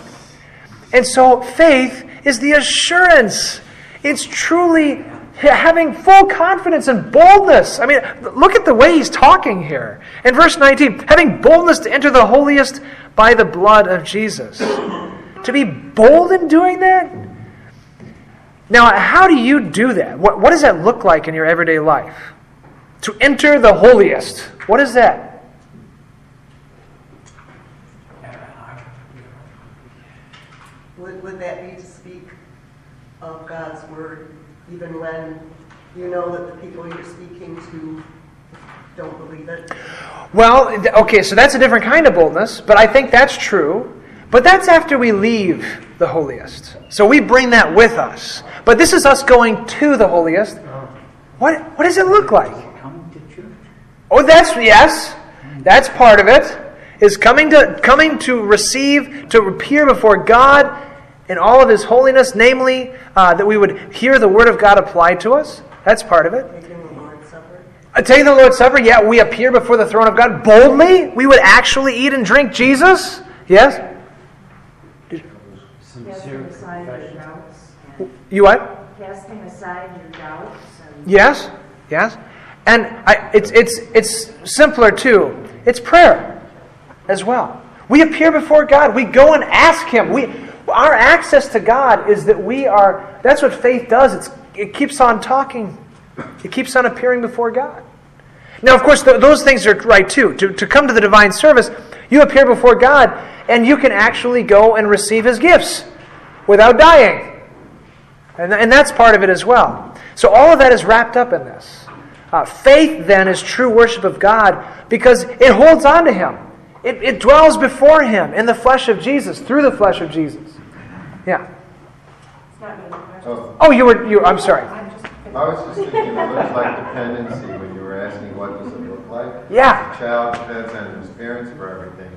And so faith is the assurance. It's truly having full confidence and boldness. I mean, look at the way he's talking here. In verse 19, having boldness to enter the holiest by the blood of Jesus. To be bold in doing that? Now, how do you do that? What, what does that look like in your everyday life? To enter the holiest. What is that? Would, would that be to speak of God's word, even when you know that the people you're speaking to don't believe it? Well, okay, so that's a different kind of boldness, but I think that's true. But that's after we leave the holiest. So we bring that with us. But this is us going to the holiest. What, what does it look like? Coming to church. Oh, that's, yes, that's part of it. Is coming to, coming to receive, to appear before God in all of His holiness, namely, uh, that we would hear the Word of God applied to us. That's part of it. Taking the Lord's Supper? Uh, taking the Lord's Supper, yeah, we appear before the throne of God boldly. We would actually eat and drink Jesus. Yes? Sincere. You what? Casting aside your doubts and Yes? Yes? And I, it's, it's, it's simpler too. It's prayer as well. We appear before God. We go and ask Him. We, our access to God is that we are, that's what faith does. It's, it keeps on talking, it keeps on appearing before God. Now, of course, th- those things are right too. To, to come to the divine service, you appear before God and you can actually go and receive His gifts without dying. And, and that's part of it as well. So all of that is wrapped up in this. Uh, faith, then, is true worship of God because it holds on to Him. It, it dwells before Him in the flesh of Jesus, through the flesh of Jesus. Yeah. it's not really a question. Oh, Oh, you were. You. I'm sorry. I'm just, I was just thinking, it looks like dependency when you were asking what does it look like? Yeah. The child depends on his parents for everything.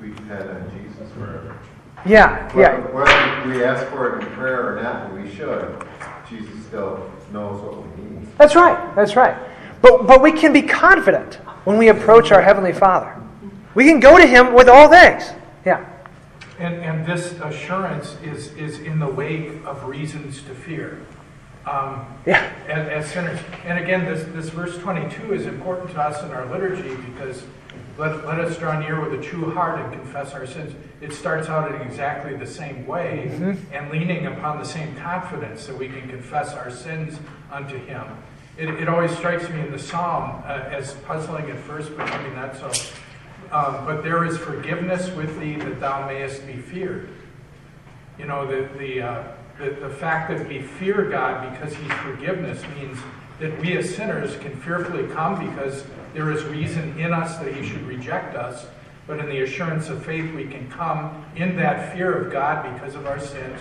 We depend on Jesus for everything. Yeah. Yeah. Whether we ask for it in prayer or not, and we should, Jesus still knows what we need. That's right. That's right. But but we can be confident when we approach our heavenly Father. We can go to Him with all things. Yeah. And, and this assurance is, is in the wake of reasons to fear. Um, Yeah. as, as sinners. And again, this, this verse 22 is important to us in our liturgy because let, let us draw near with a true heart and confess our sins. It starts out in exactly the same way and leaning upon the same confidence that we can confess our sins unto Him. It, it always strikes me in the psalm uh, as puzzling at first, but maybe not so. Um, but there is forgiveness with thee that thou mayest be feared. You know, the, the, uh, the, the fact that we fear God because He's forgiveness means that we as sinners can fearfully come because there is reason in us that He should reject us. But in the assurance of faith, we can come in that fear of God because of our sins.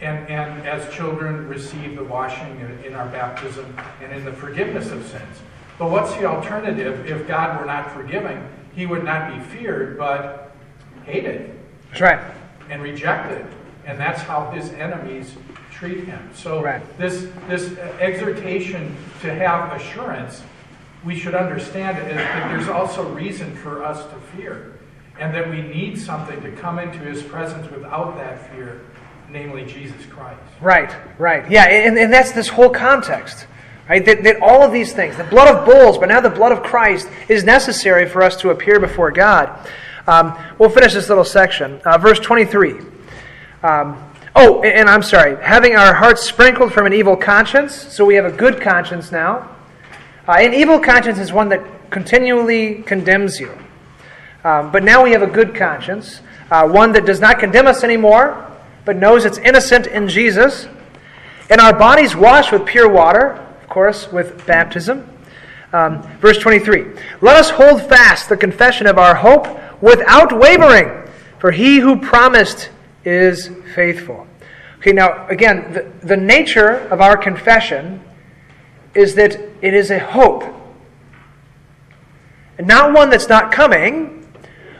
And, and as children, receive the washing in- in our baptism and in the forgiveness of sins. But what's the alternative if God were not forgiving? He would not be feared, but hated That's right. and rejected. And that's how his enemies treat him. So Right. this, this exhortation to have assurance, we should understand it, is that there's also reason for us to fear. And that we need something to come into his presence without that fear, namely Jesus Christ. Right, right. Yeah, and, and that's this whole context. Right? That, that all of these things, the blood of bulls, but now the blood of Christ, is necessary for us to appear before God. Um, we'll finish this little section. Uh, verse 23. Um, oh, and, and I'm sorry. Having our hearts sprinkled from an evil conscience, so we have a good conscience now. Uh, an evil conscience is one that continually condemns you. Um, but now we have a good conscience, uh, one that does not condemn us anymore, but knows it's innocent in Jesus. And our bodies washed with pure water, course, with baptism. Um, verse 23 Let us hold fast the confession of our hope without wavering, for he who promised is faithful. Okay, now, again, the, the nature of our confession is that it is a hope. And not one that's not coming,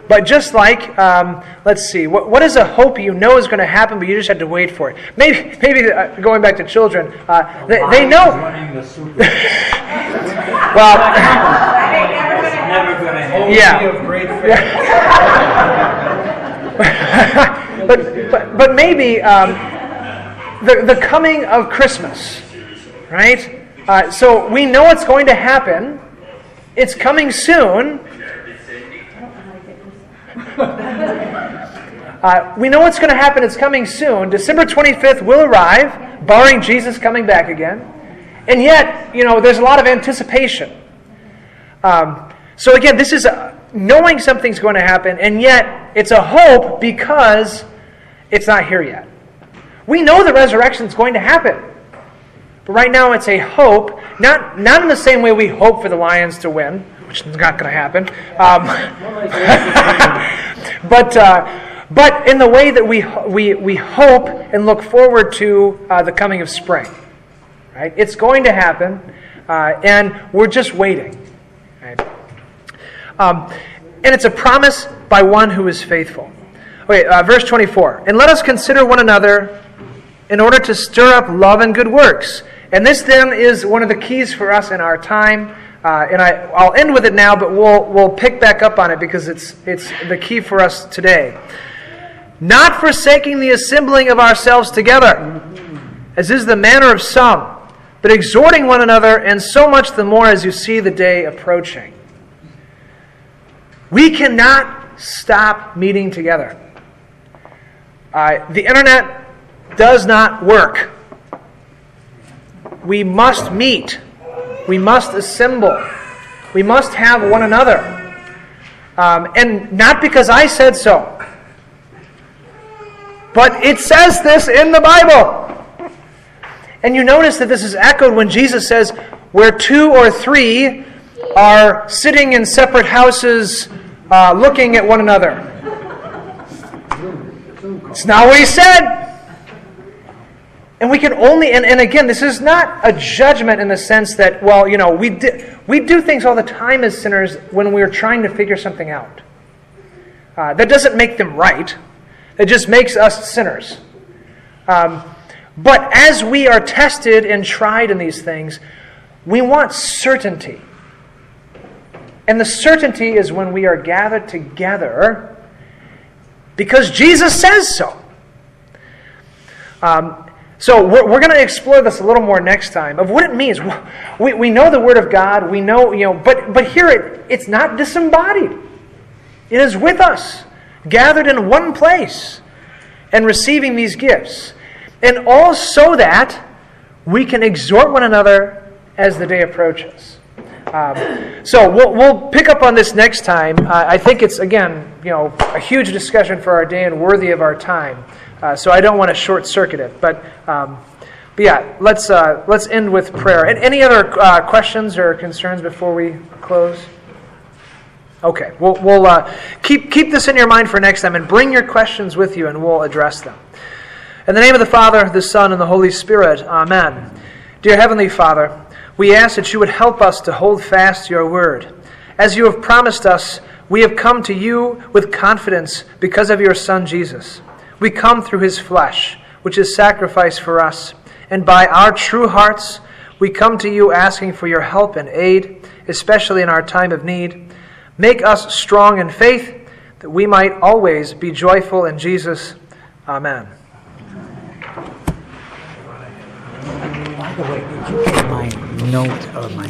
but just like, um, let's see, what, what is a hope you know is going to happen, but you just have to wait for it? Maybe, maybe uh, going back to children, uh, they, they know. The. Well, Never gonna happen. Only Yeah. of great faith. but, but, but maybe um, the, the coming of Christmas, right? Uh, so we know it's going to happen. It's coming soon. Uh, we know what's going to happen. It's coming soon. December 25th will arrive, barring Jesus coming back again. And yet, you know, there's a lot of anticipation. Um, so again, this is a, knowing something's going to happen, and yet it's a hope because it's not here yet. We know the resurrection is going to happen. But right now it's a hope, not, not in the same way we hope for the Lions to win, which is not going to happen, um, but, uh, but in the way that we, we, we hope and look forward to uh, the coming of spring. Right? It's going to happen, uh, and we're just waiting. Right? Um, and it's a promise by one who is faithful. Okay, uh, verse 24. And let us consider one another in order to stir up love and good works. And this then is one of the keys for us in our time. Uh, and I, I'll end with it now, but we'll, we'll pick back up on it because it's, it's the key for us today. Not forsaking the assembling of ourselves together, as is the manner of some, but exhorting one another, and so much the more as you see the day approaching. We cannot stop meeting together. Uh, the internet does not work. We must meet. We must assemble. We must have one another. Um, and not because I said so, but it says this in the Bible. And you notice that this is echoed when Jesus says, Where two or three are sitting in separate houses uh, looking at one another. It's not what he said. And we can only, and, and again, this is not a judgment in the sense that, well, you know, we, di- we do things all the time as sinners when we're trying to figure something out. Uh, that doesn't make them right, it just makes us sinners. Um, but as we are tested and tried in these things, we want certainty. And the certainty is when we are gathered together because Jesus says so. Um, so we're, we're going to explore this a little more next time of what it means. We, we know the Word of God. We know, you know, but, but here it, it's not disembodied. It is with us, gathered in one place and receiving these gifts. And all so that we can exhort one another as the day approaches. Um, so we'll, we'll pick up on this next time. Uh, I think it's, again, you know, a huge discussion for our day and worthy of our time. Uh, so I don't want to short circuit it. But, um, but yeah, let's, uh, let's end with prayer. And any other uh, questions or concerns before we close? Okay, we'll, we'll uh, keep, keep this in your mind for next time and bring your questions with you and we'll address them. In the name of the Father, the Son, and the Holy Spirit, Amen. Dear Heavenly Father, we ask that you would help us to hold fast your word. As you have promised us, we have come to you with confidence because of your Son Jesus. We come through his flesh, which is sacrificed for us, and by our true hearts, we come to you asking for your help and aid, especially in our time of need. Make us strong in faith, that we might always be joyful in Jesus. Amen. By the way, did you get my note or my